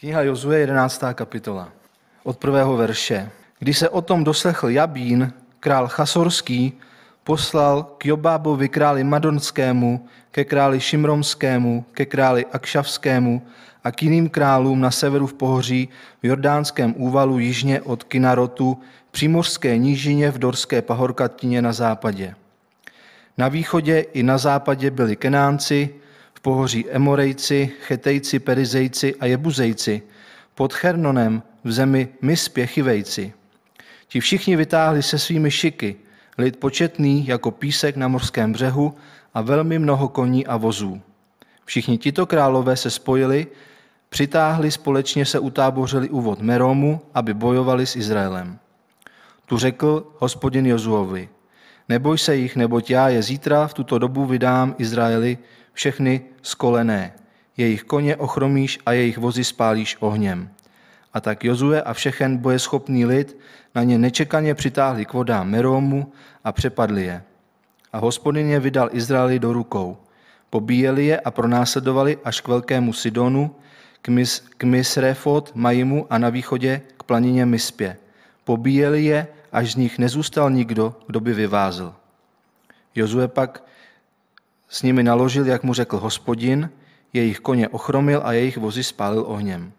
Kniha Jozue, 11. kapitola. Od prvého verše. Když se o tom doslechl Jabín, král Chasorský, poslal k Jobábovi králi Madonskému, ke králi Šimromskému, ke králi Akšavskému a k jiným králům na severu v pohoří v Jordánském úvalu jižně od Kinarotu, přímořské nížině v Dorské pahorkatině na západě. Na východě i na západě byli Kenánci, pohoří Emorejci, Chetejci, Perizejci a Jebuzejci, pod Chernonem v zemi Mispě Chivejci. Ti všichni vytáhli se svými šiky, lid početný jako písek na morském břehu a velmi mnoho koní a vozů. Všichni tito králové se spojili, přitáhli společně se utábořili úvod Meromu, aby bojovali s Izraelem. Tu řekl hospodin Jozuovi, neboj se jich, neboť já je zítra v tuto dobu vydám Izraeli všechny skolené. Jejich koně ochromíš a jejich vozy spálíš ohněm. A tak Jozue a všechen bojeschopný lid na ně nečekaně přitáhli k vodám Meromu a přepadli je. A hospodin je vydal Izraeli do rukou. Pobíjeli je a pronásledovali až k velkému Sidonu, k, Mis, k Misrefot, Majimu a na východě k planině Mispě. Pobíjeli je, až z nich nezůstal nikdo, kdo by vyvázl. Jozue pak s nimi naložil, jak mu řekl hospodin, jejich koně ochromil a jejich vozy spálil ohněm.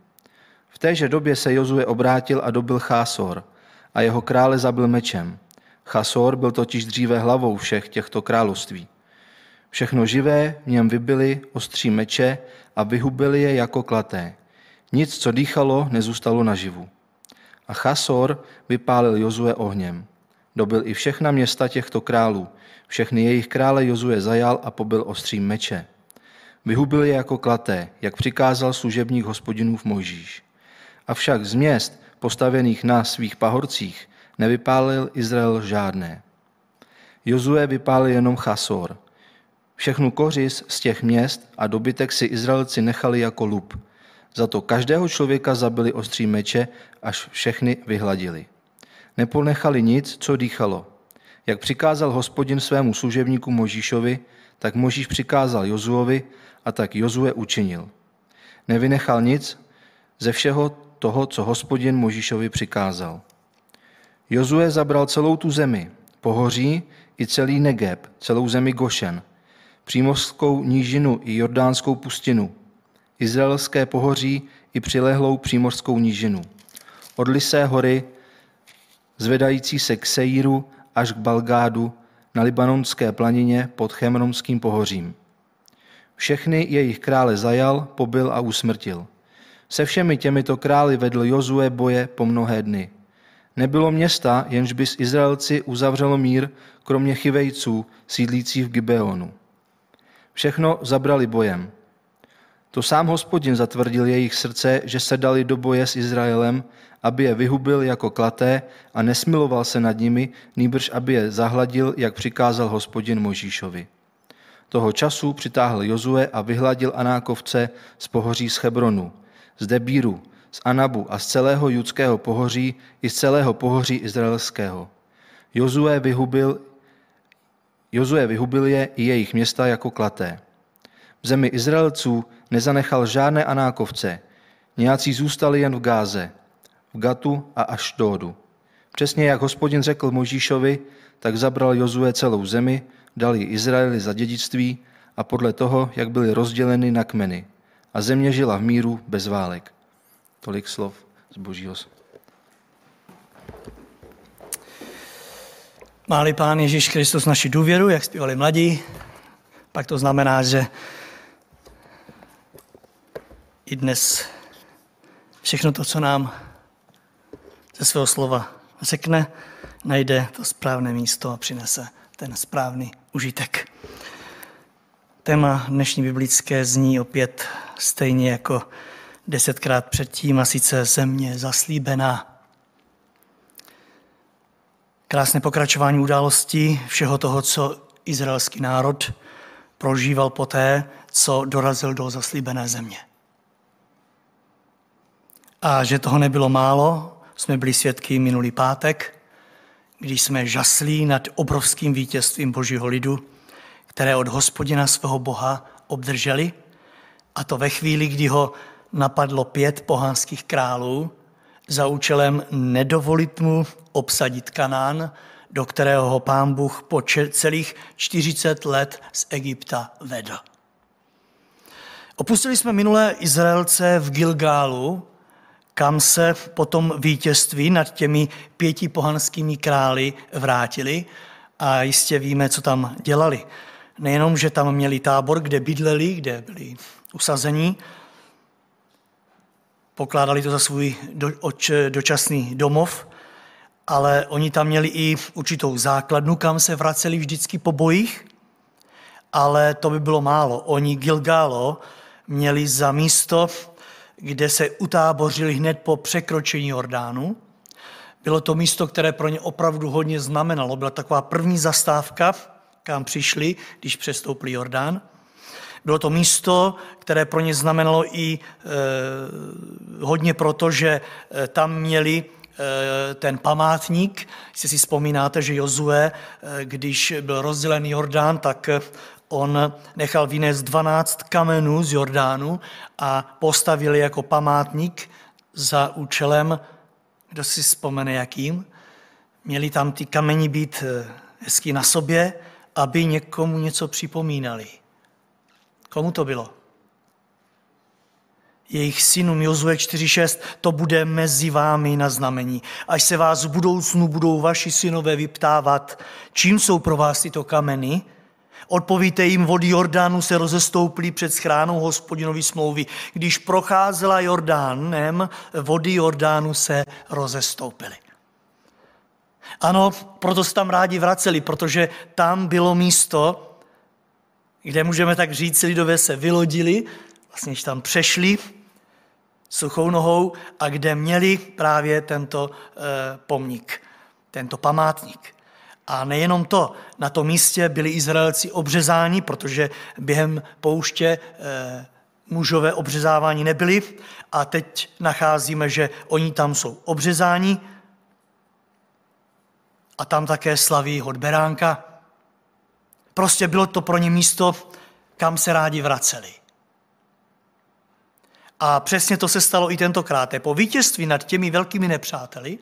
V téže době se Jozue obrátil a dobil Chásor a jeho krále zabil mečem. Chasor byl totiž dříve hlavou všech těchto království. Všechno živé v něm vybili ostří meče a vyhubili je jako klaté. Nic, co dýchalo, nezůstalo naživu. A Chasor vypálil Jozue ohněm. Dobil i všechna města těchto králů. Všechny jejich krále Jozue zajal a pobil ostrým meče. Vyhubil je jako klaté, jak přikázal služebník hospodinův Mojžíš. Avšak z měst, postavených na svých pahorcích, nevypálil Izrael žádné. Jozue vypálil jenom Chasor. Všechnu kořis z těch měst a dobytek si Izraelci nechali jako lup. Za to každého člověka zabili ostří meče, až všechny vyhladili. Neponechali nic, co dýchalo. Jak přikázal hospodin svému služebníku Možíšovi, tak Možíš přikázal Jozuovi a tak Jozue učinil. Nevynechal nic ze všeho toho, co hospodin Možíšovi přikázal. Jozue zabral celou tu zemi, pohoří i celý Negeb, celou zemi Gošen, přímořskou nížinu i jordánskou pustinu, izraelské pohoří i přilehlou přímořskou nížinu, od Lisé hory, zvedající se k Seíru až k Balgádu na libanonské planině pod Chemronským pohořím. Všechny jejich krále zajal, pobil a usmrtil. Se všemi těmito krály vedl Jozue boje po mnohé dny. Nebylo města, jenž by s Izraelci uzavřelo mír, kromě chyvejců, sídlících v Gibeonu. Všechno zabrali bojem. To sám hospodin zatvrdil jejich srdce, že se dali do boje s Izraelem, aby je vyhubil jako klaté a nesmiloval se nad nimi, nýbrž aby je zahladil, jak přikázal hospodin Možíšovi. Toho času přitáhl Jozue a vyhladil Anákovce z pohoří z Hebronu, z Debíru, z Anabu a z celého judského pohoří i z celého pohoří izraelského. Jozue vyhubil, Jozue vyhubil je i jejich města jako klaté. V zemi Izraelců nezanechal žádné Anákovce, nějací zůstali jen v Gáze, v Gatu a Ašdódu. Přesně jak hospodin řekl Možíšovi, tak zabral Jozue celou zemi, dal ji Izraeli za dědictví a podle toho, jak byly rozděleny na kmeny. A země žila v míru bez válek. Tolik slov z božího. Máli Pán Ježíš Kristus naši důvěru, jak zpívali mladí, pak to znamená, že i dnes všechno to, co nám ze svého slova řekne, najde to správné místo a přinese ten správný užitek. Téma dnešní biblické zní opět stejně jako desetkrát předtím, a sice země zaslíbená. Krásné pokračování událostí všeho toho, co izraelský národ prožíval poté, co dorazil do zaslíbené země. A že toho nebylo málo, jsme byli svědky minulý pátek, když jsme žaslí nad obrovským vítězstvím Božího lidu, které od hospodina svého Boha obdrželi, a to ve chvíli, kdy ho napadlo pět pohanských králů za účelem nedovolit mu obsadit Kanán, do kterého ho pán Bůh po celých 40 let z Egypta vedl. Opustili jsme minulé Izraelce v Gilgálu, kam se potom vítězství nad těmi pěti pohanskými krály vrátili a jistě víme, co tam dělali. Nejenom, že tam měli tábor, kde bydleli, kde byli usazení, pokládali to za svůj do, oč, dočasný domov, ale oni tam měli i určitou základnu, kam se vraceli vždycky po bojích, ale to by bylo málo. Oni Gilgalo měli za místo, kde se utábořili hned po překročení Jordánu. Bylo to místo, které pro ně opravdu hodně znamenalo. Byla taková první zastávka, kam přišli, když přestoupili Jordán. Bylo to místo, které pro ně znamenalo i e, hodně proto, že e, tam měli e, ten památník. Jestli si vzpomínáte, že Jozue, e, když byl rozdělen Jordán, tak on nechal vynést 12 kamenů z Jordánu a postavil jako památník za účelem, kdo si vzpomene jakým, měli tam ty kameni být hezky na sobě, aby někomu něco připomínali. Komu to bylo? Jejich synům Jozue 4.6, to bude mezi vámi na znamení. Až se vás v budoucnu budou vaši synové vyptávat, čím jsou pro vás tyto kameny, Odpovíte jim, vody Jordánu se rozestoupily před schránou hospodinovi smlouvy. Když procházela Jordánem, vody Jordánu se rozestoupily. Ano, proto se tam rádi vraceli, protože tam bylo místo, kde můžeme tak říct, lidové se vylodili, vlastně tam přešli suchou nohou a kde měli právě tento e, pomník, tento památník. A nejenom to, na tom místě byli Izraelci obřezáni, protože během pouště e, mužové obřezávání nebyli a teď nacházíme, že oni tam jsou obřezáni a tam také slaví hod beránka. Prostě bylo to pro ně místo, kam se rádi vraceli. A přesně to se stalo i tentokrát. Po vítězství nad těmi velkými nepřáteli,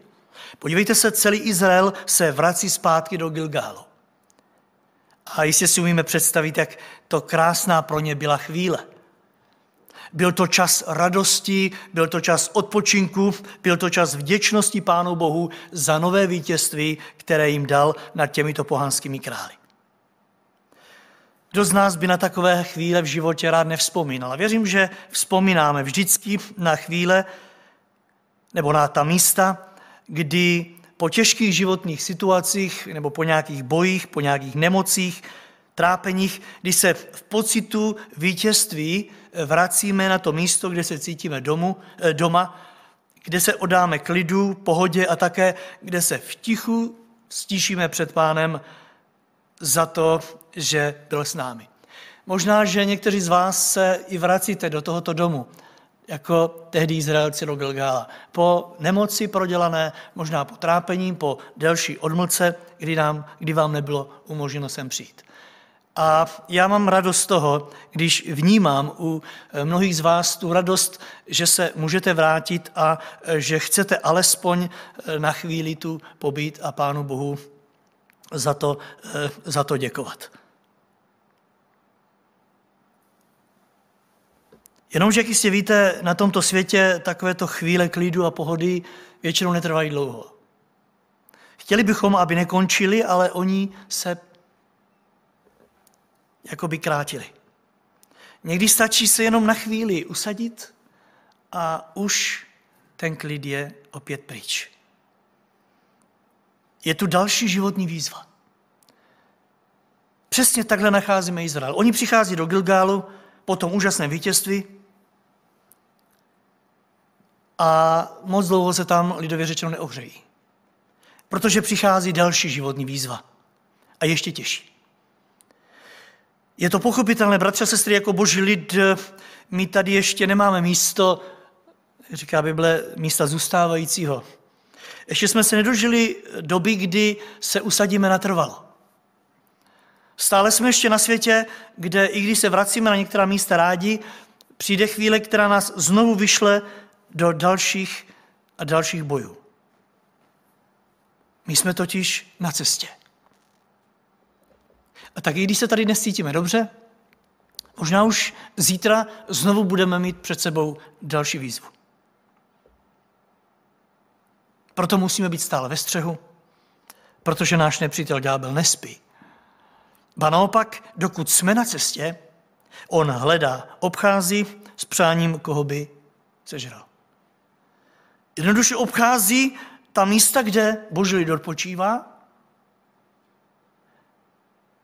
podívejte se, celý Izrael se vrací zpátky do Gilgálu. A jistě si umíme představit, jak to krásná pro ně byla chvíle. Byl to čas radosti, byl to čas odpočinku, byl to čas vděčnosti Pánu Bohu za nové vítězství, které jim dal nad těmito pohanskými krály. Kdo z nás by na takové chvíle v životě rád nevzpomínal? Věřím, že vzpomínáme vždycky na chvíle nebo na ta místa, kdy po těžkých životních situacích nebo po nějakých bojích, po nějakých nemocích, trápeních, kdy se v pocitu vítězství vracíme na to místo, kde se cítíme domu, eh, doma, kde se odáme klidu, pohodě a také, kde se v tichu stíšíme před pánem za to, že byl s námi. Možná, že někteří z vás se i vracíte do tohoto domu, jako tehdy Izraelci do Gilgála. Po nemoci prodělané, možná po trápení, po delší odmlce, kdy, nám, kdy vám nebylo umožněno sem přijít. A já mám radost toho, když vnímám u mnohých z vás tu radost, že se můžete vrátit a že chcete alespoň na chvíli tu pobít a Pánu Bohu za to, za to děkovat. Jenomže, jak jistě víte, na tomto světě takovéto chvíle klidu a pohody většinou netrvají dlouho. Chtěli bychom, aby nekončili, ale oni se jakoby krátili. Někdy stačí se jenom na chvíli usadit a už ten klid je opět pryč. Je tu další životní výzva. Přesně takhle nacházíme Izrael. Oni přichází do Gilgálu po tom úžasném vítězství a moc dlouho se tam lidově řečeno neohřejí. Protože přichází další životní výzva. A ještě těžší. Je to pochopitelné, bratře a sestry, jako boží lid, my tady ještě nemáme místo, říká Bible, místa zůstávajícího. Ještě jsme se nedožili doby, kdy se usadíme natrvalo. Stále jsme ještě na světě, kde i když se vracíme na některá místa rádi, přijde chvíle, která nás znovu vyšle do dalších a dalších bojů. My jsme totiž na cestě. A tak i když se tady dnes cítíme dobře, možná už zítra znovu budeme mít před sebou další výzvu. Proto musíme být stále ve střehu, protože náš nepřítel ďábel nespí. A naopak, dokud jsme na cestě, on hledá, obchází s přáním, koho by sežral. Jednoduše obchází ta místa, kde boží lid odpočívá.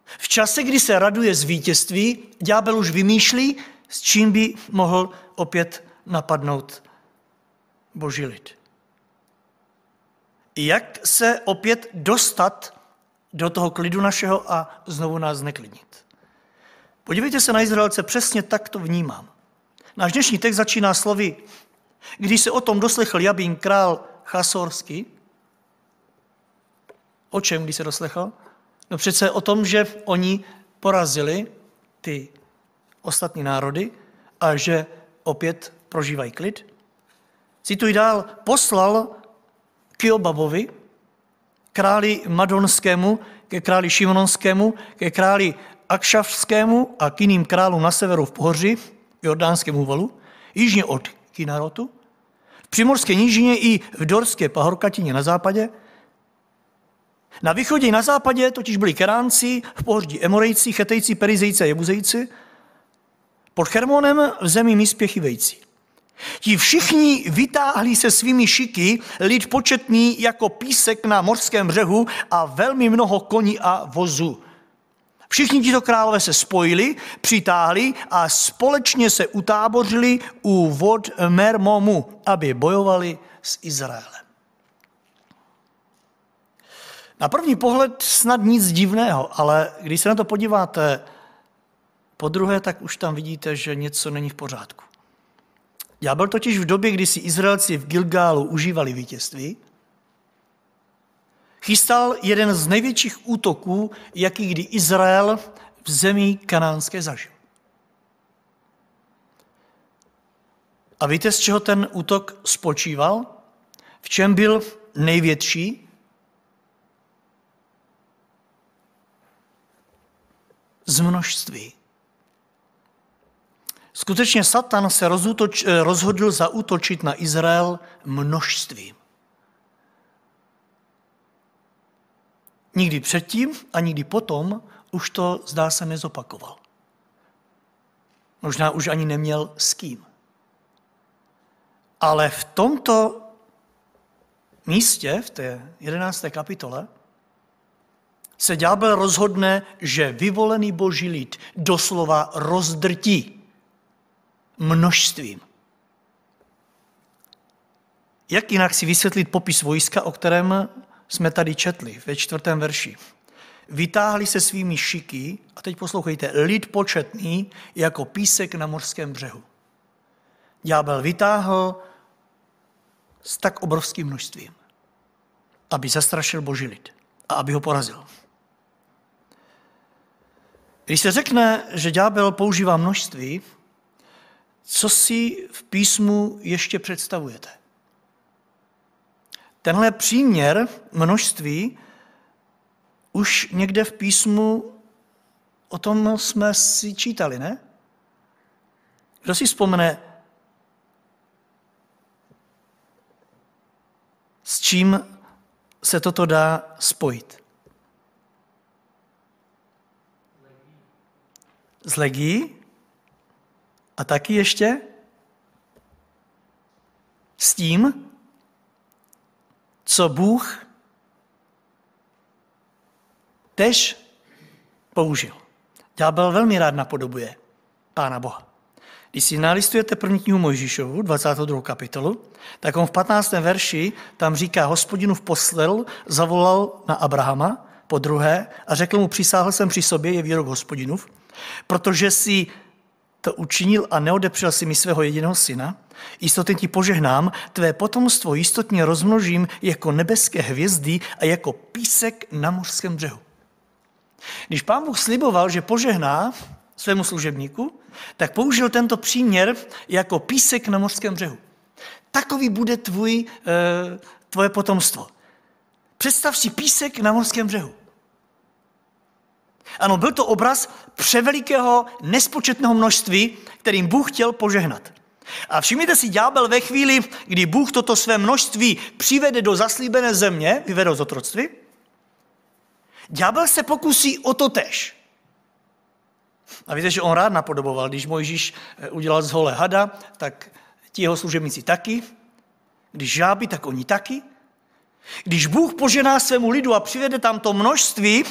V čase, kdy se raduje z vítězství, ďábel už vymýšlí, s čím by mohl opět napadnout boží lid. Jak se opět dostat do toho klidu našeho a znovu nás neklidnit. Podívejte se na Izraelce, přesně tak to vnímám. Náš dnešní text začíná slovy, když se o tom doslechl Jabín král Chasorský, o čem, když se doslechl? No přece o tom, že oni porazili ty ostatní národy a že opět prožívají klid. Cituji dál, poslal Kiobabovi, králi Madonskému, ke králi Šimononskému, ke králi Akšavskému a k jiným králům na severu v pohoří, Jordánskému valu, jižně od Kinarotu, v Primorské nížině i v Dorské pahorkatině na západě. Na východě i na západě totiž byli Keránci, v pohoří Emorejci, Chetejci, Perizejci a Jebuzejci, pod Hermonem v zemi Mispěchivejci. Ti všichni vytáhli se svými šiky lid početný jako písek na morském břehu a velmi mnoho koní a vozů. Všichni tito králové se spojili, přitáhli a společně se utábořili u vod Mermomu, aby bojovali s Izraelem. Na první pohled snad nic divného, ale když se na to podíváte po druhé, tak už tam vidíte, že něco není v pořádku. Já byl totiž v době, kdy si Izraelci v Gilgálu užívali vítězství, chystal jeden z největších útoků, jaký kdy Izrael v zemi kanánské zažil. A víte, z čeho ten útok spočíval? V čem byl největší? Z množství. Skutečně Satan se rozútoč, rozhodl zaútočit na Izrael množstvím. Nikdy předtím a nikdy potom už to zdá se nezopakoval. Možná už ani neměl s kým. Ale v tomto místě, v té jedenácté kapitole, se ďábel rozhodne, že vyvolený boží lid doslova rozdrtí množstvím. Jak jinak si vysvětlit popis vojska, o kterém jsme tady četli ve čtvrtém verši? Vytáhli se svými šiky, a teď poslouchejte, lid početný jako písek na mořském břehu. Ďábel vytáhl s tak obrovským množstvím, aby zastrašil boží lid a aby ho porazil. Když se řekne, že ďábel používá množství, co si v písmu ještě představujete? Tenhle příměr množství už někde v písmu o tom jsme si čítali, ne? Kdo si vzpomene, s čím se toto dá spojit? Z legí? A taky ještě s tím, co Bůh tež použil. Ďábel velmi rád napodobuje Pána Boha. Když si nalistujete první knihu Mojžíšovu, 22. kapitolu, tak on v 15. verši tam říká, hospodinu v poslel, zavolal na Abrahama po druhé a řekl mu, přisáhl jsem při sobě, je výrok hospodinův, protože si to učinil a neodepřel si mi svého jediného syna, jistotně ti požehnám, tvé potomstvo jistotně rozmnožím jako nebeské hvězdy a jako písek na mořském břehu. Když pán Bůh sliboval, že požehná svému služebníku, tak použil tento příměr jako písek na mořském břehu. Takový bude tvůj, eh, tvoje potomstvo. Představ si písek na mořském břehu. Ano, byl to obraz převelikého, nespočetného množství, kterým Bůh chtěl požehnat. A všimněte si, ďábel ve chvíli, kdy Bůh toto své množství přivede do zaslíbené země, vyvedou z otroctví, ďábel se pokusí o to tež. A víte, že on rád napodoboval, když Mojžíš eh, udělal z hole hada, tak ti jeho služebníci taky, když žáby, tak oni taky. Když Bůh požená svému lidu a přivede tam to množství,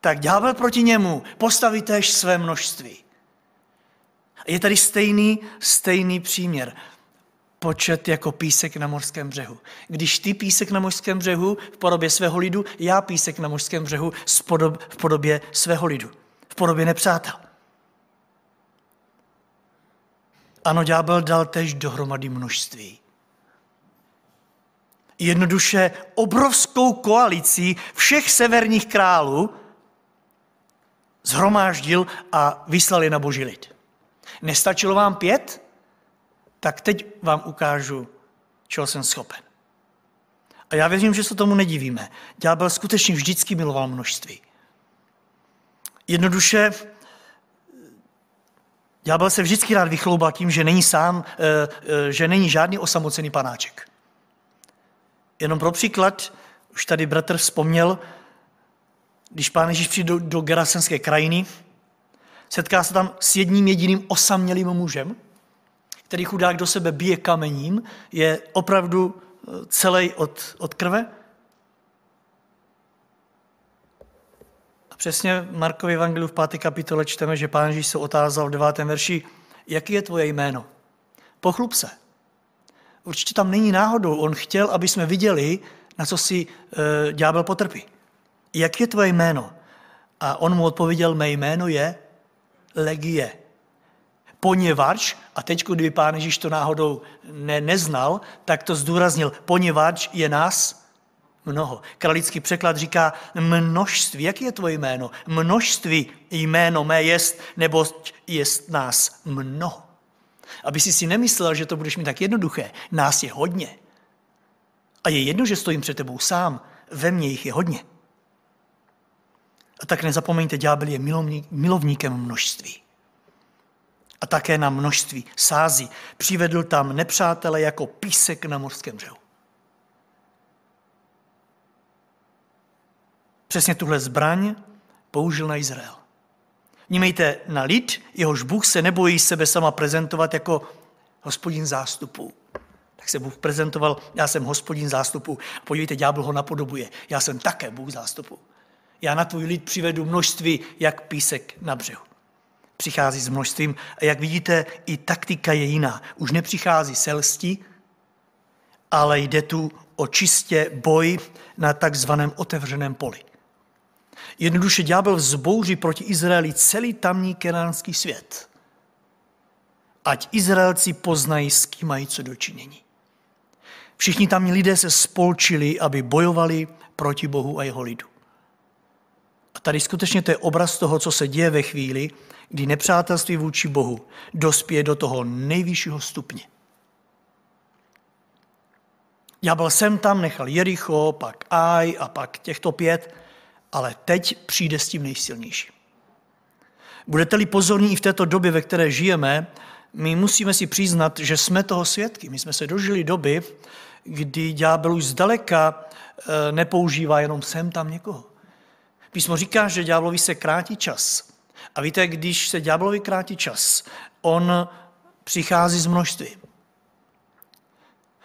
tak ďábel proti němu postaví též své množství. Je tady stejný, stejný příměr. Počet jako písek na mořském břehu. Když ty písek na mořském břehu v podobě svého lidu, já písek na mořském břehu v podobě svého lidu. V podobě nepřátel. Ano, ďábel dal tež dohromady množství. Jednoduše obrovskou koalicí všech severních králů zhromáždil a vyslal je na boží lid. Nestačilo vám pět? Tak teď vám ukážu, čeho jsem schopen. A já věřím, že se tomu nedivíme. Ďábel skutečně vždycky miloval množství. Jednoduše, ďábel se vždycky rád vychloubal tím, že není sám, eh, eh, že není žádný osamocený panáček. Jenom pro příklad, už tady bratr vzpomněl, když pán Ježíš přijde do, do Gerasenské krajiny, setká se tam s jedním jediným osamělým mužem, který chudák do sebe bije kamením, je opravdu eh, celý od, od krve. A přesně Markovi Evangeliu v 5. kapitole čteme, že pán Ježíš se otázal v 9. verši, jaký je tvoje jméno? Pochlup se. Určitě tam není náhodou. On chtěl, aby jsme viděli, na co si e, ďábel potrpí jak je tvoje jméno? A on mu odpověděl, mé jméno je Legie. Poněvadž, a teď, kdyby pán Ježíš to náhodou ne, neznal, tak to zdůraznil, poněvadž je nás mnoho. Kralický překlad říká množství. Jak je tvoje jméno? Množství jméno mé jest, nebo jest nás mnoho. Aby si si nemyslel, že to budeš mít tak jednoduché. Nás je hodně. A je jedno, že stojím před tebou sám. Ve mně jich je hodně. A tak nezapomeňte, ďábel je milovníkem množství. A také na množství sází. Přivedl tam nepřátele jako písek na mořském břehu. Přesně tuhle zbraň použil na Izrael. Vnímejte na lid, jehož Bůh se nebojí sebe sama prezentovat jako hospodin zástupů. Tak se Bůh prezentoval, já jsem hospodin zástupu. Podívejte, ďábel ho napodobuje. Já jsem také Bůh zástupu. Já na tvůj lid přivedu množství, jak písek na břehu. Přichází s množstvím a jak vidíte, i taktika je jiná. Už nepřichází selstí, ale jde tu o čistě boj na takzvaném otevřeném poli. Jednoduše ďábel vzbouří proti Izraeli celý tamní kenánský svět. Ať Izraelci poznají, s kým mají co dočinění. Všichni tamní lidé se spolčili, aby bojovali proti Bohu a jeho lidu. A tady skutečně to je obraz toho, co se děje ve chvíli, kdy nepřátelství vůči Bohu dospěje do toho nejvyššího stupně. byl sem tam nechal Jericho, pak Aj a pak těchto pět, ale teď přijde s tím nejsilnějším. Budete-li pozorní i v této době, ve které žijeme, my musíme si přiznat, že jsme toho svědky. My jsme se dožili doby, kdy ďábel už zdaleka eh, nepoužívá jenom sem tam někoho. Písmo říká, že ďáblovi se krátí čas. A víte, když se ďáblovi krátí čas, on přichází s množstvím.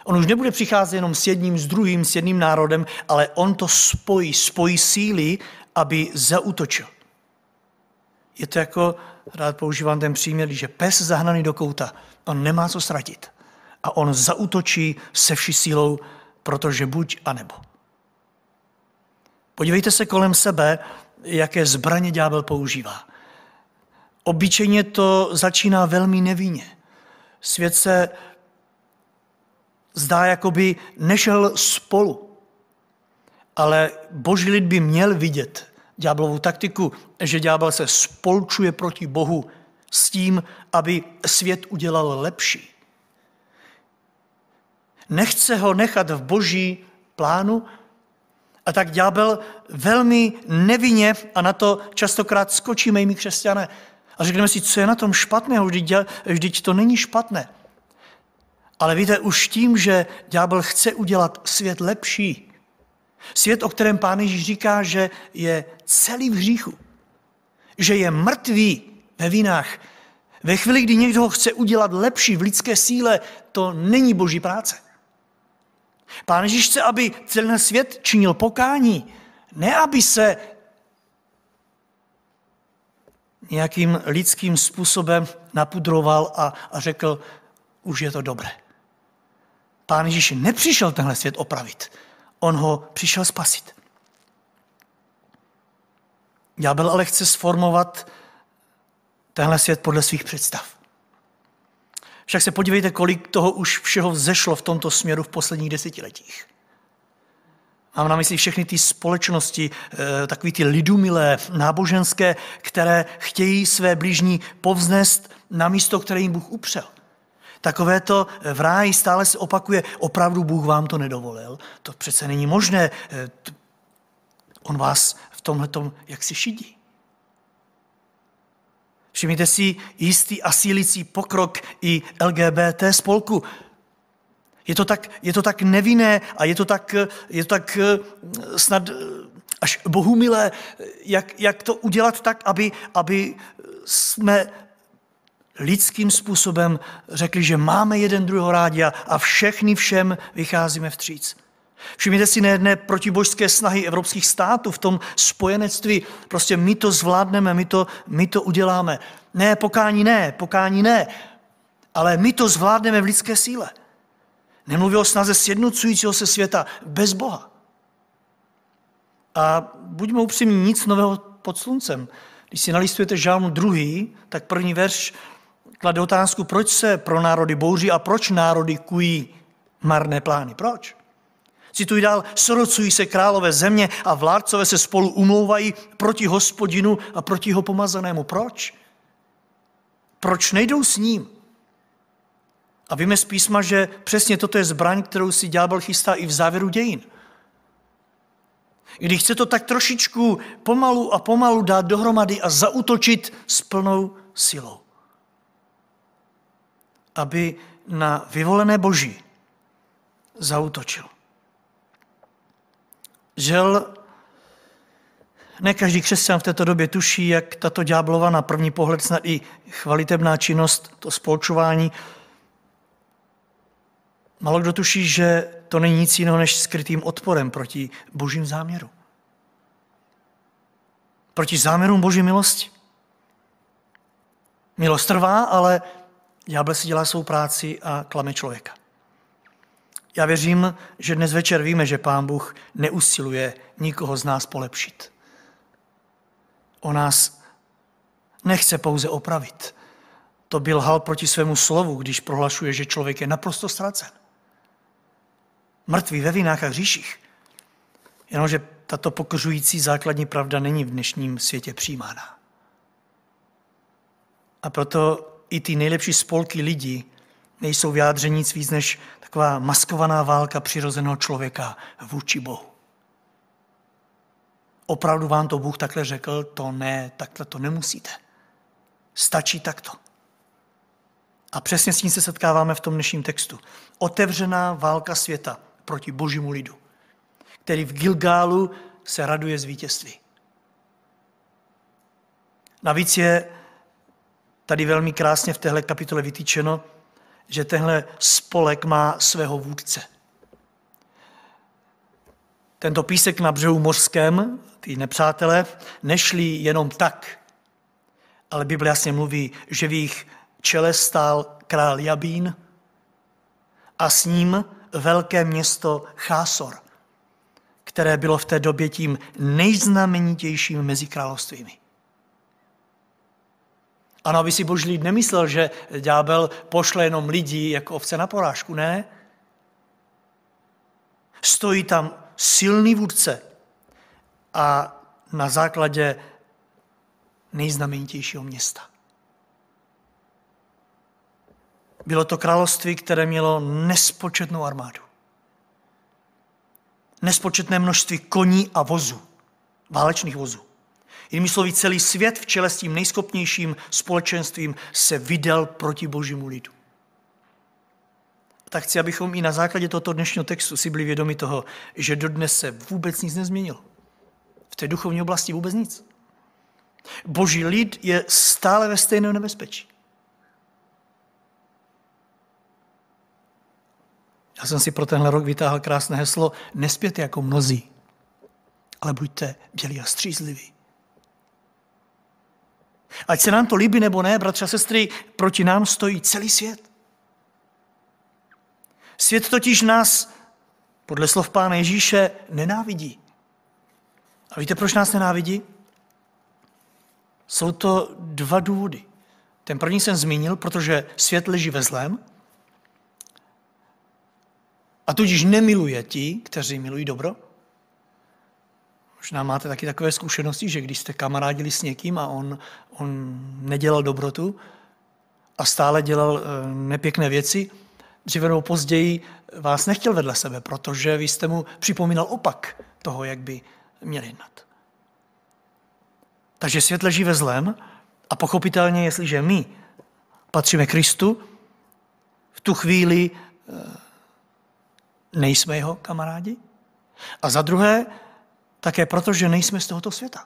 On už nebude přicházet jenom s jedním, s druhým, s jedním národem, ale on to spojí, spojí síly, aby zautočil. Je to jako, rád používám ten příměr, že pes zahnaný do kouta, on nemá co ztratit. A on zautočí se vší sílou, protože buď a nebo. Podívejte se kolem sebe, jaké zbraně ďábel používá. Obyčejně to začíná velmi nevinně. Svět se zdá, jako by nešel spolu. Ale boží lid by měl vidět ďáblovou taktiku, že ďábel se spolčuje proti Bohu s tím, aby svět udělal lepší. Nechce ho nechat v boží plánu, a tak ďábel velmi nevinně, a na to častokrát skočíme i my křesťané, a řekneme si, co je na tom špatného, vždyť, vždyť to není špatné. Ale víte, už tím, že ďábel chce udělat svět lepší, svět, o kterém pán Ježíš říká, že je celý v hříchu, že je mrtvý ve vinách, ve chvíli, kdy někdo ho chce udělat lepší v lidské síle, to není boží práce. Pán Ježíš chce, aby celý svět činil pokání, ne aby se nějakým lidským způsobem napudroval a, a řekl, už je to dobré. Pán Ježíš nepřišel tenhle svět opravit. On ho přišel spasit. Ďábel ale chce sformovat tenhle svět podle svých představ. Však se podívejte, kolik toho už všeho vzešlo v tomto směru v posledních desetiletích. Mám na mysli všechny ty společnosti, eh, takový ty lidumilé, náboženské, které chtějí své blížní povznést na místo, které jim Bůh upřel. Takové to v ráji stále se opakuje, opravdu Bůh vám to nedovolil. To přece není možné. Eh, on vás v tomhle jak si šidí. Všimněte si jistý a sílící pokrok i LGBT spolku. Je to tak, je to tak nevinné a je to tak, je to tak eh, snad eh, až bohumilé, jak, jak to udělat tak, aby, aby jsme lidským způsobem řekli, že máme jeden druhého rádi a, všechny všem vycházíme vstříc. Všimněte si nejedné protibožské snahy evropských států v tom spojenectví. Prostě my to zvládneme, my to, my to uděláme. Ne, pokání ne, pokání ne, ale my to zvládneme v lidské síle. Nemluví o snaze sjednocujícího se světa bez Boha. A buďme upřímní, nic nového pod sluncem. Když si nalistujete žálmu druhý, tak první verš klade otázku, proč se pro národy bouří a proč národy kují marné plány. Proč? Cituji dál, sorocují se králové země a vládcové se spolu umlouvají proti hospodinu a proti jeho pomazanému. Proč? Proč nejdou s ním? A víme z písma, že přesně toto je zbraň, kterou si ďábel chystá i v závěru dějin. Když chce to tak trošičku pomalu a pomalu dát dohromady a zautočit s plnou silou. Aby na vyvolené boží zautočil. Žel, ne každý křesťan v této době tuší, jak tato ďáblova na první pohled snad i chvalitebná činnost, to spolčování, Malo kdo tuší, že to není nic jiného než skrytým odporem proti božím záměru. Proti záměrům boží milosti. Milost trvá, ale ďábel si dělá svou práci a klame člověka. Já věřím, že dnes večer víme, že Pán Bůh neusiluje nikoho z nás polepšit. O nás nechce pouze opravit. To byl hal proti svému slovu, když prohlašuje, že člověk je naprosto ztracen. Mrtvý ve vinách a hříších. Jenomže tato pokořující základní pravda není v dnešním světě přijímána. A proto i ty nejlepší spolky lidí nejsou vyjádření nic víc než taková maskovaná válka přirozeného člověka vůči Bohu. Opravdu vám to Bůh takhle řekl? To ne, takhle to nemusíte. Stačí takto. A přesně s tím se setkáváme v tom dnešním textu. Otevřená válka světa proti božímu lidu, který v Gilgálu se raduje z vítězství. Navíc je tady velmi krásně v téhle kapitole vytýčeno, že tenhle spolek má svého vůdce. Tento písek na břehu mořském, ty nepřátelé, nešli jenom tak, ale Bible jasně mluví, že v jejich čele stál král Jabín a s ním velké město Chásor, které bylo v té době tím nejznamenitějším mezi královstvími. Ano, aby si boží lid nemyslel, že ďábel pošle jenom lidi jako ovce na porážku. Ne. Stojí tam silný vůdce a na základě nejznamenitějšího města. Bylo to království, které mělo nespočetnou armádu. Nespočetné množství koní a vozů, válečných vozů. Jinými slovy, celý svět v čele s tím nejskopnějším společenstvím se vydal proti božímu lidu. Tak chci, abychom i na základě tohoto dnešního textu si byli vědomi toho, že dodnes se vůbec nic nezměnilo. V té duchovní oblasti vůbec nic. Boží lid je stále ve stejném nebezpečí. Já jsem si pro tenhle rok vytáhl krásné heslo Nespěte jako mnozí, ale buďte bělí a střízliví. Ať se nám to líbí nebo ne, bratře a sestry, proti nám stojí celý svět. Svět totiž nás, podle slov Pána Ježíše, nenávidí. A víte, proč nás nenávidí? Jsou to dva důvody. Ten první jsem zmínil, protože svět leží ve zlém a tudíž nemiluje ti, kteří milují dobro. Možná máte taky takové zkušenosti, že když jste kamarádili s někým a on, on nedělal dobrotu a stále dělal eh, nepěkné věci, dříve nebo později vás nechtěl vedle sebe, protože vy jste mu připomínal opak toho, jak by měl jednat. Takže svět leží ve zlém a pochopitelně, jestliže my patříme Kristu, v tu chvíli eh, nejsme jeho kamarádi. A za druhé, také proto, že nejsme z tohoto světa.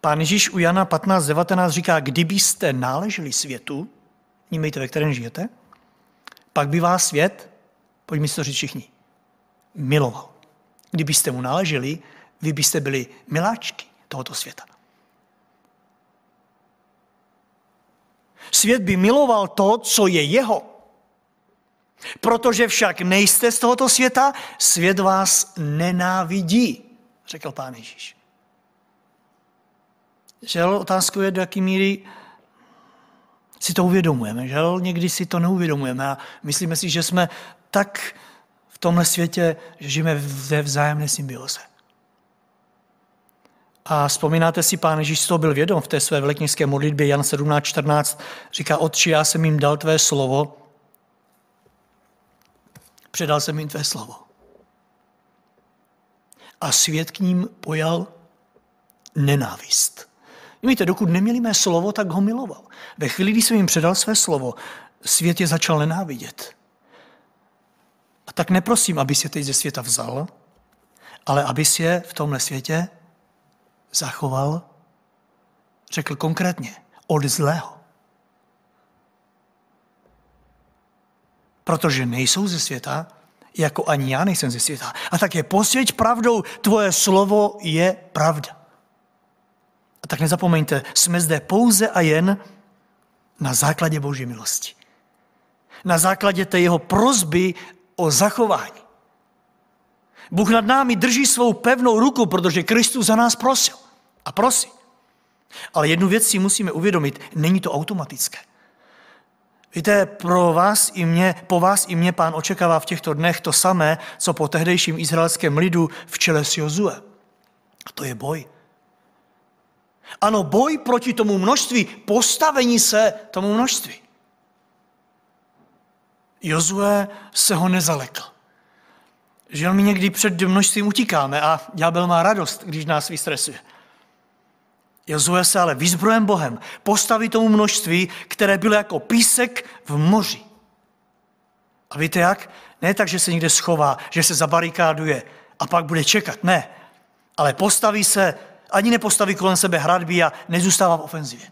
Pán Ježíš u Jana 15.19 říká, kdybyste náleželi světu, nímejte, ve kterém žijete, pak by vás svět, pojďme si to říct všichni, miloval. Kdybyste mu náleželi, vy byste byli miláčky tohoto světa. Svět by miloval to, co je jeho. Protože však nejste z tohoto světa, svět vás nenávidí, řekl pán Ježíš. Žel, otázkou je, do jaký míry si to uvědomujeme. Žel, někdy si to neuvědomujeme a myslíme si, že jsme tak v tomhle světě, že žijeme ve vzájemné symbioze. A vzpomínáte si, pán Ježíš toho byl vědom v té své velekněžské modlitbě Jan 17.14, říká, Otči, já jsem jim dal tvé slovo, předal jsem jim tvé slovo. A svět k ním pojal nenávist. Víte, dokud neměli mé slovo, tak ho miloval. Ve chvíli, kdy jsem jim předal své slovo, svět je začal nenávidět. A tak neprosím, aby se teď ze světa vzal, ale aby je v tomhle světě zachoval, řekl konkrétně, od zlého. Protože nejsou ze světa, jako ani já nejsem ze světa. A tak je posvěť pravdou, tvoje slovo je pravda. A tak nezapomeňte, jsme zde pouze a jen na základě Boží milosti. Na základě té jeho prozby o zachování. Bůh nad námi drží svou pevnou ruku, protože Kristus za nás prosil. A prosí. Ale jednu věc si musíme uvědomit, není to automatické. Víte, pro vás i mě, po vás i mě pán očekává v těchto dnech to samé, co po tehdejším izraelském lidu v čele s Jozue. A to je boj. Ano, boj proti tomu množství, postavení se tomu množství. Jozue se ho nezalekl. Že my někdy před množstvím utíkáme a ďábel má radost, když nás vystresuje. Jozue se ale vyzbrojem Bohem postaví tomu množství, které bylo jako písek v moři. A víte jak? Ne tak, že se někde schová, že se zabarikáduje a pak bude čekat. Ne. Ale postaví se, ani nepostaví kolem sebe hradby a nezůstává v ofenzivě.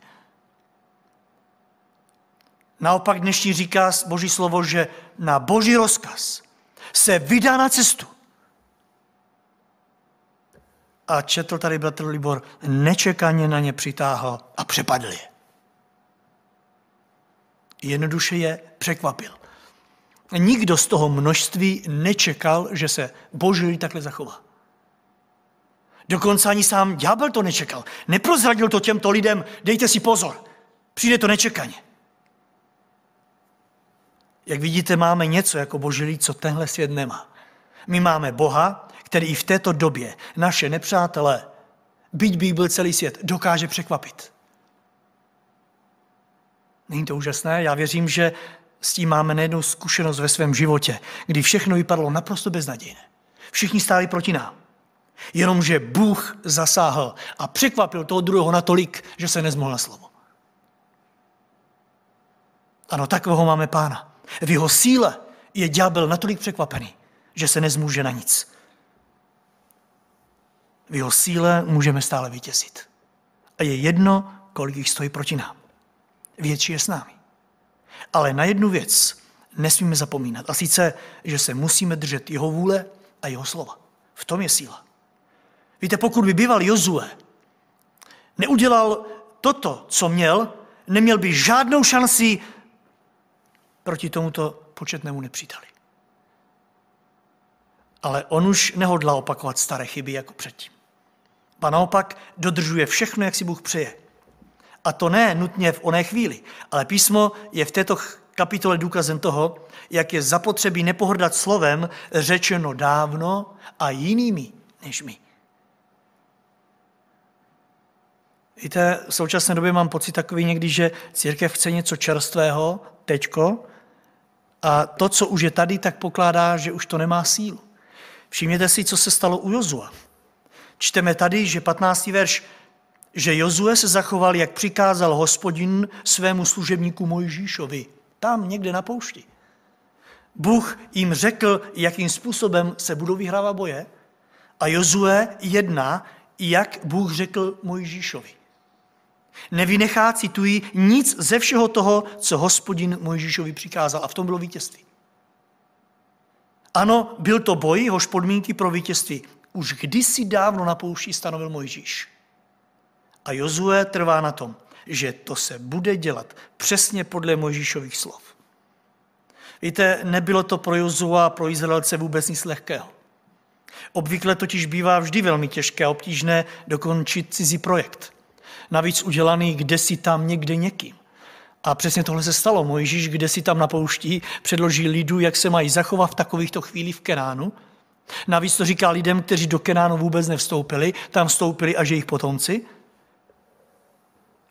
Naopak dnešní říká Boží slovo, že na Boží rozkaz se vydá na cestu a četl tady bratr Libor, nečekaně na ně přitáhl a přepadl je. Jednoduše je překvapil. Nikdo z toho množství nečekal, že se boží takhle zachová. Dokonce ani sám ďábel to nečekal. Neprozradil to těmto lidem, dejte si pozor, přijde to nečekaně. Jak vidíte, máme něco jako boží co tenhle svět nemá. My máme Boha, který i v této době naše nepřátelé byť by byl celý svět, dokáže překvapit. Není to úžasné? Já věřím, že s tím máme nejednou zkušenost ve svém životě, kdy všechno vypadalo naprosto beznadějné. Všichni stáli proti nám. Jenomže Bůh zasáhl a překvapil toho druhého natolik, že se nezmohl na slovo. Ano, takového máme pána. V jeho síle je ďábel natolik překvapený, že se nezmůže na nic. V jeho síle můžeme stále vytěsit. A je jedno, kolik jich stojí proti nám. Větší je s námi. Ale na jednu věc nesmíme zapomínat. A sice, že se musíme držet jeho vůle a jeho slova. V tom je síla. Víte, pokud by býval Jozue, neudělal toto, co měl, neměl by žádnou šanci proti tomuto početnému nepříteli. Ale on už nehodlá opakovat staré chyby jako předtím. A naopak dodržuje všechno, jak si Bůh přeje. A to ne nutně v oné chvíli, ale písmo je v této kapitole důkazem toho, jak je zapotřebí nepohrdat slovem řečeno dávno a jinými než my. Víte, v současné době mám pocit takový někdy, že církev chce něco čerstvého, teďko, a to, co už je tady, tak pokládá, že už to nemá sílu. Všimněte si, co se stalo u Jozua. Čteme tady, že 15. verš, že Jozue se zachoval, jak přikázal hospodin svému služebníku Mojžíšovi, tam někde na poušti. Bůh jim řekl, jakým způsobem se budou vyhrávat boje a Jozue jedná, jak Bůh řekl Mojžíšovi. Nevynechá, cituji, nic ze všeho toho, co hospodin Mojžíšovi přikázal. A v tom bylo vítězství. Ano, byl to boj, jehož podmínky pro vítězství už kdysi dávno na poušti stanovil Mojžíš. A Jozue trvá na tom, že to se bude dělat přesně podle Mojžíšových slov. Víte, nebylo to pro Jozua a pro Izraelce vůbec nic lehkého. Obvykle totiž bývá vždy velmi těžké a obtížné dokončit cizí projekt. Navíc udělaný kde si tam někde někým. A přesně tohle se stalo. Mojžíš, kde si tam na pouští, předloží lidu, jak se mají zachovat v takovýchto chvílích v Kenánu. Navíc to říká lidem, kteří do Kenánu vůbec nevstoupili, tam vstoupili až jejich potomci.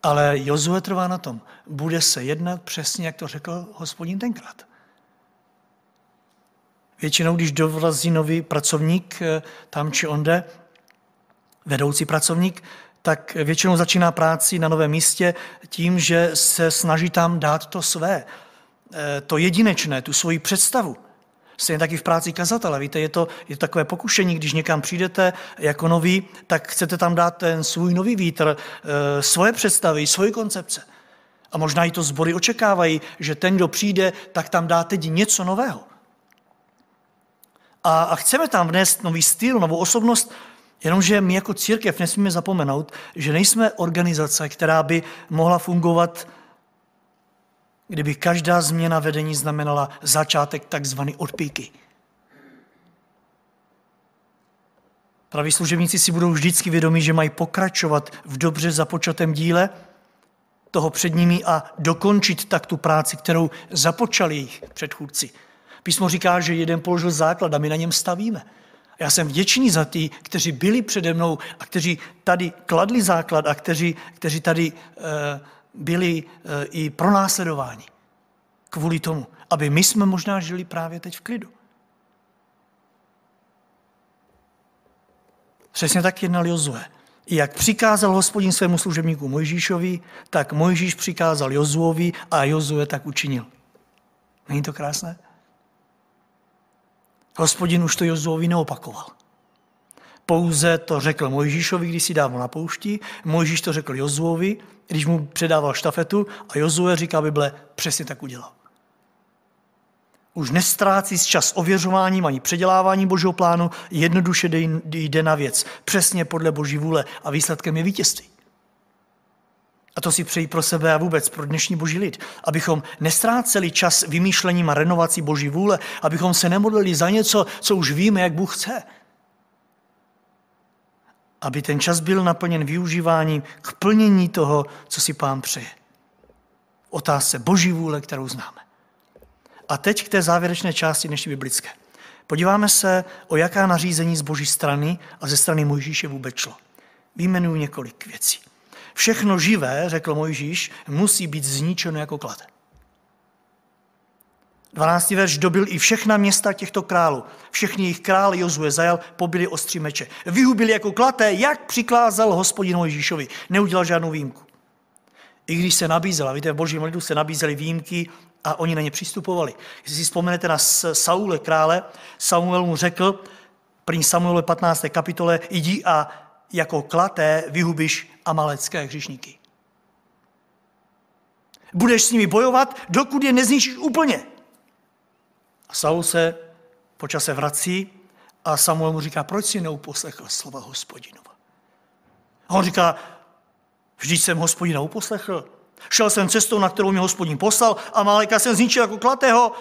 Ale Jozue trvá na tom. Bude se jednat přesně, jak to řekl hospodin tenkrát. Většinou, když dovrazí nový pracovník eh, tam či onde, vedoucí pracovník, tak většinou začíná práci na novém místě tím, že se snaží tam dát to své, eh, to jedinečné, tu svoji představu. Stejně taky v práci kazatele. Víte, je to, je to takové pokušení, když někam přijdete jako nový, tak chcete tam dát ten svůj nový vítr, eh, svoje představy, svoje koncepce. A možná i to sbory očekávají, že ten, kdo přijde, tak tam dá teď něco nového. A, a chceme tam vnést nový styl, novou osobnost, jenomže my jako církev nesmíme zapomenout, že nejsme organizace, která by mohla fungovat, kdyby každá změna vedení znamenala začátek takzvaný odpíky. Praví služebníci si budou vždycky vědomí, že mají pokračovat v dobře započatém díle toho před nimi a dokončit tak tu práci, kterou započali jejich předchůdci. Písmo říká, že jeden položil základ a my na něm stavíme. Já jsem vděčný za ty, kteří byli přede mnou a kteří tady kladli základ a kteří, kteří tady e, byli e, i pronásledováni kvůli tomu, aby my jsme možná žili právě teď v klidu. Přesně tak jednal Jozue. Jak přikázal hospodin svému služebníku Mojžíšovi, tak Mojžíš přikázal Jozuovi a Jozue tak učinil. Není to krásné? Hospodin už to Jozuovi neopakoval. Pouze to řekl Mojžíšovi, když si dával na poušti, Mojžíš to řekl Jozuovi, když mu předával štafetu a Jozue říká Bible, přesně tak udělal. Už nestrácí čas ověřováním ani předěláváním božího plánu, jednoduše jde na věc, přesně podle boží vůle a výsledkem je vítězství. A to si přeji pro sebe a vůbec pro dnešní boží lid. Abychom nestráceli čas vymýšlením a renovací boží vůle, abychom se nemodlili za něco, co už víme, jak Bůh chce. Aby ten čas byl naplněn využíváním k plnění toho, co si pán přeje. Otázce boží vůle, kterou známe. A teď k té závěrečné části dnešní biblické. Podíváme se, o jaká nařízení z boží strany a ze strany Mojžíše vůbec šlo. Vyjmenuji několik věcí. Všechno živé, řekl Mojžíš, musí být zničeno jako klade. 12. verš dobil i všechna města těchto králů. Všechny jejich krály Jozue zajal, pobili ostří meče. Vyhubili jako klaté, jak přikázal hospodin Mojžíšovi. Neudělal žádnou výjimku. I když se nabízela, víte, v božím lidu se nabízely výjimky a oni na ně přistupovali. Jestli si vzpomenete na Saule krále, Samuel mu řekl, první Samuel 15. kapitole, jdi a jako klaté vyhubiš amalecké hřišníky. Budeš s nimi bojovat, dokud je nezničíš úplně. Saul se počase vrací a Samuel mu říká, proč si neuposlechl slova hospodinova? A on říká, vždyť jsem hospodina uposlechl. Šel jsem cestou, na kterou mě hospodin poslal a Maleka jsem zničil jako klatého.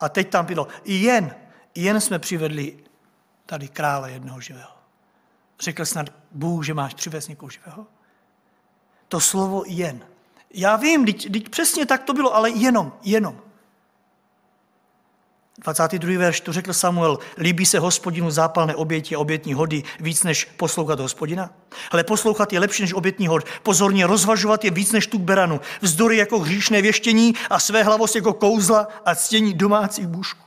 A teď tam bylo, jen, jen jsme přivedli tady krále jednoho živého. Řekl snad Bůh, že máš přivést někoho živého? To slovo jen. Já vím, teď, teď přesně tak to bylo, ale jenom, jenom. 22. verš, tu řekl Samuel, líbí se hospodinu zápalné oběti a obětní hody víc než poslouchat hospodina? Ale poslouchat je lepší než obětní hod. Pozorně rozvažovat je víc než tuk beranu. Vzdory jako hříšné věštění a své hlavost jako kouzla a ctění domácích bůžků.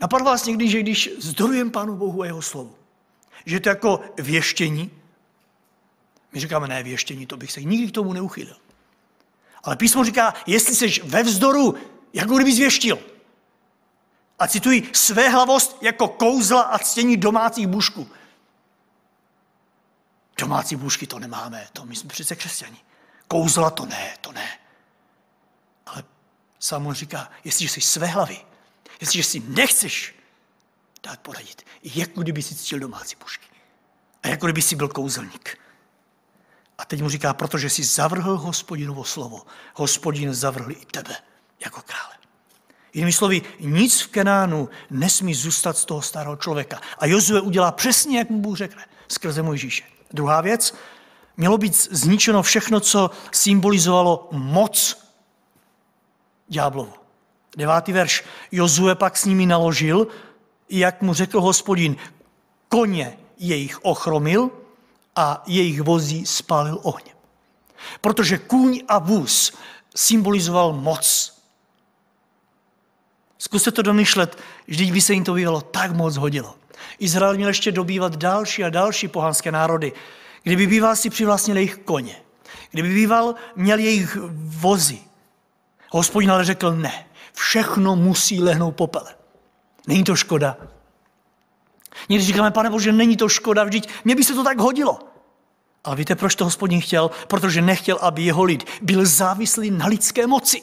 Napadlo vás někdy, že když zdorujem Pánu Bohu a jeho slovu, že to jako věštění, my říkáme, ne věštění, to bych se nikdy k tomu neuchýlil. Ale písmo říká, jestli jsi ve vzdoru, jako kdyby zvěštil. A cituji, své hlavost jako kouzla a ctění domácích bušků. Domácí bušky to nemáme, to my jsme přece křesťani. Kouzla to ne, to ne. Ale Samuel říká, jestliže jsi své hlavy, jestliže si nechceš dát poradit, jako kdyby si ctil domácí bušky. A jako kdyby si byl kouzelník. A teď mu říká, protože jsi zavrhl hospodinovo slovo, hospodin zavrhl i tebe jako krále. Jinými slovy, nic v Kenánu nesmí zůstat z toho starého člověka. A Jozue udělá přesně, jak mu Bůh řekne, skrze Mojžíše. Druhá věc, mělo být zničeno všechno, co symbolizovalo moc ďáblovu. Devátý verš. Jozue pak s nimi naložil, jak mu řekl hospodin, koně jejich ochromil a jejich vozí spálil ohněm. Protože kůň a vůz symbolizoval moc. Zkuste to domyšlet, vždyť by se jim to bývalo tak moc hodilo. Izrael měl ještě dobývat další a další pohanské národy. Kdyby býval si přivlastnil jejich koně, kdyby býval měl jejich vozy. Hospodin ale řekl ne, všechno musí lehnout popele. Není to škoda. Někdy říkáme, pane Bože, není to škoda, vždyť mě by se to tak hodilo. Ale víte, proč to hospodin chtěl? Protože nechtěl, aby jeho lid byl závislý na lidské moci.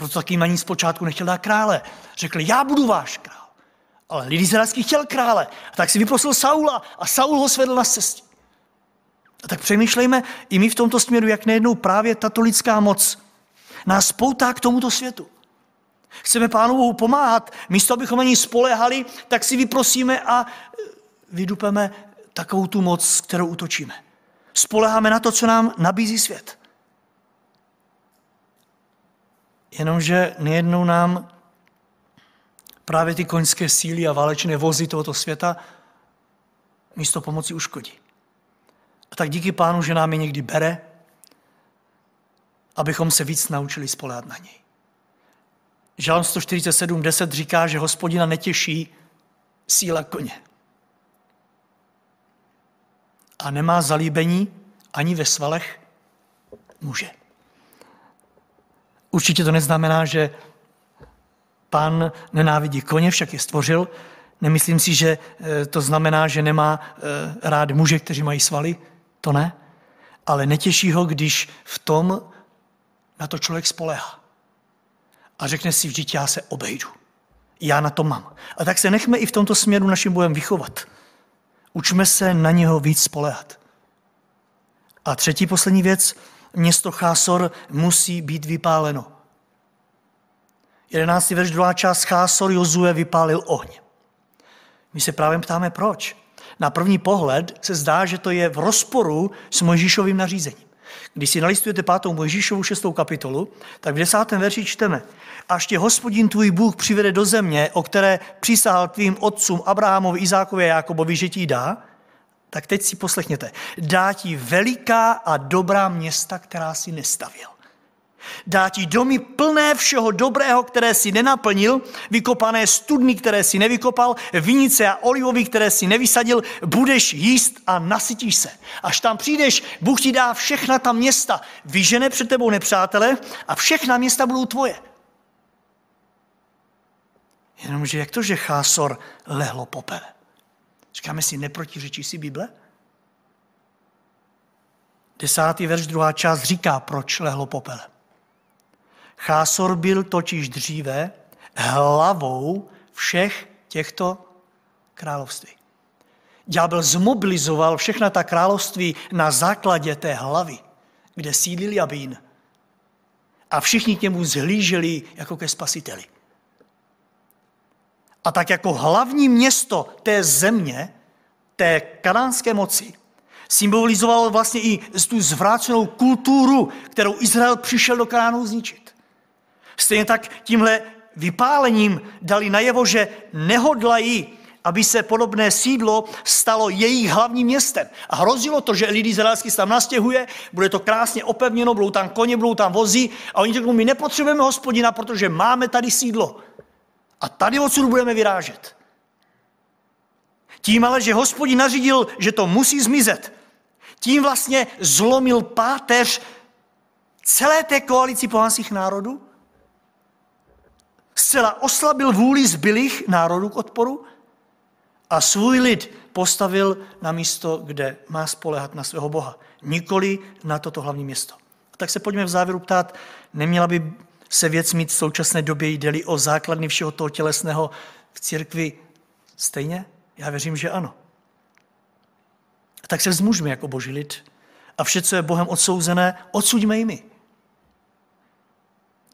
Proto taky na ní zpočátku nechtěl dát krále. Řekl, já budu váš král. Ale lid izraelský chtěl krále. A tak si vyprosil Saula a Saul ho svedl na cestě. A tak přemýšlejme i my v tomto směru, jak nejednou právě tato lidská moc nás poutá k tomuto světu. Chceme Pánu Bohu pomáhat, místo abychom na ní spolehali, tak si vyprosíme a e, vydupeme takovou tu moc, kterou utočíme. Spoleháme na to, co nám nabízí svět. Jenomže nejednou nám právě ty koňské síly a válečné vozy tohoto světa místo pomoci uškodí. A tak díky pánu, že nám je někdy bere, abychom se víc naučili spolehat na něj. Žalm 147, 10 říká, že hospodina netěší síla koně. A nemá zalíbení ani ve svalech muže. Určitě to neznamená, že pán nenávidí koně, však je stvořil. Nemyslím si, že eh, to znamená, že nemá eh, rád muže, kteří mají svaly. To ne. Ale netěší ho, když v tom na to člověk spolehá. A řekne si, vždyť já se obejdu. Já na to mám. A tak se nechme i v tomto směru naším bojem vychovat. Učme se na něho víc spolehat. A třetí poslední věc, město Chásor musí být vypáleno. 11. verš, druhá část Chásor Jozue vypálil ohň. My se právě ptáme, proč. Na první pohled se zdá, že to je v rozporu s Mojžíšovým nařízením. Když si nalistujete pátou Mojžíšovu šestou kapitolu, tak v desátém verši čteme, až tě hospodin tvůj Bůh přivede do země, o které přísahal tvým otcům Abrahamovi, Izákovi a Jakobovi, že ti dá, tak teď si poslechněte. Dá ti veliká a dobrá města, která si nestavil. Dá ti domy plné všeho dobrého, které si nenaplnil, vykopané studny, které si nevykopal, vinice a olivový, které si nevysadil, budeš jíst a nasytíš se. Až tam přijdeš, Bůh ti dá všechna ta města, vyžene před tebou nepřátele a všechna města budou tvoje. Jenomže jak to, že Chásor lehlo popele? Říkáme si, neprotiřečí si Bible? Desátý verš, druhá část říká, proč lehlo popele. Chásor byl totiž dříve hlavou všech těchto království. Ďábel zmobilizoval všechna ta království na základě té hlavy, kde sídlil Jabín. A všichni k němu zhlíželi jako ke spasiteli. A tak jako hlavní město té země, té kanánské moci, symbolizoval vlastně i tu zvrácenou kulturu, kterou Izrael přišel do Kanánu zničit. Stejně tak tímhle vypálením dali najevo, že nehodlají, aby se podobné sídlo stalo jejich hlavním městem. A hrozilo to, že lidi izraelský se tam nastěhuje, bude to krásně opevněno, budou tam koně, budou tam vozy a oni řeknou, my nepotřebujeme hospodina, protože máme tady sídlo. A tady odsud budeme vyrážet. Tím ale, že hospodin nařídil, že to musí zmizet, tím vlastně zlomil páteř celé té koalici pohanských národů zcela oslabil vůli zbylých národů k odporu a svůj lid postavil na místo, kde má spolehat na svého Boha. Nikoli na toto hlavní město. A tak se pojďme v závěru ptát, neměla by se věc mít v současné době jde o základny všeho toho tělesného v církvi stejně? Já věřím, že ano. A tak se vzmužme jako boží lid a vše, co je Bohem odsouzené, odsuďme i my.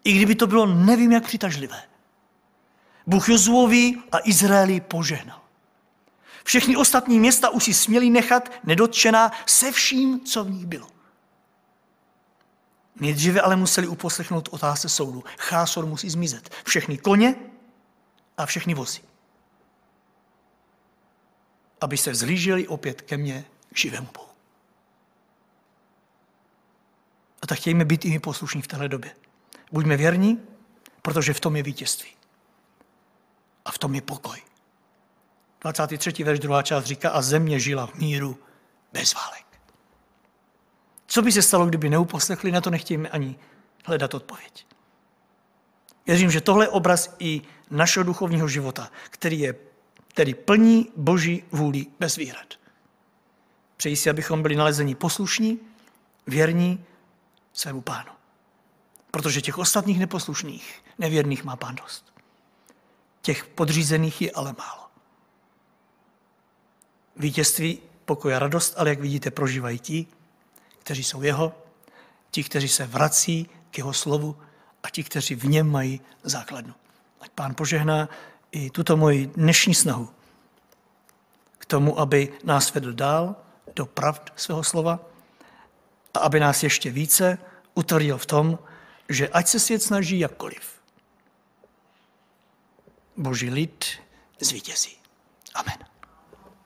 I kdyby to bylo nevím jak přitažlivé. Bůh Jozuovi a Izraeli požehnal. Všechny ostatní města už si směli nechat nedotčená se vším, co v nich bylo. Nejdříve ale museli uposlechnout otázce soudu. Chásor musí zmizet. Všechny koně a všechny vozy. Aby se vzlíželi opět ke mně, k živému Bohu. A tak chtějme být i my poslušní v téhle době. Buďme věrní, protože v tom je vítězství. A v tom je pokoj. 23. verš druhá část říká, a země žila v míru bez válek. Co by se stalo, kdyby neuposlechli, na to nechtějme ani hledat odpověď. Věřím, že tohle je obraz i našeho duchovního života, který je který plní boží vůli bez výhrad. Přeji si, abychom byli nalezeni poslušní, věrní svému pánu. Protože těch ostatních neposlušných, nevěrných má pán dost. Těch podřízených je ale málo. Vítězství, pokoj a radost, ale jak vidíte, prožívají ti, kteří jsou jeho, ti, kteří se vrací k jeho slovu a ti, kteří v něm mají základnu. Ať pán požehná i tuto moji dnešní snahu k tomu, aby nás vedl dál do pravd svého slova a aby nás ještě více utvrdil v tom, že ať se svět snaží jakkoliv, boží lid zvítězí. Amen.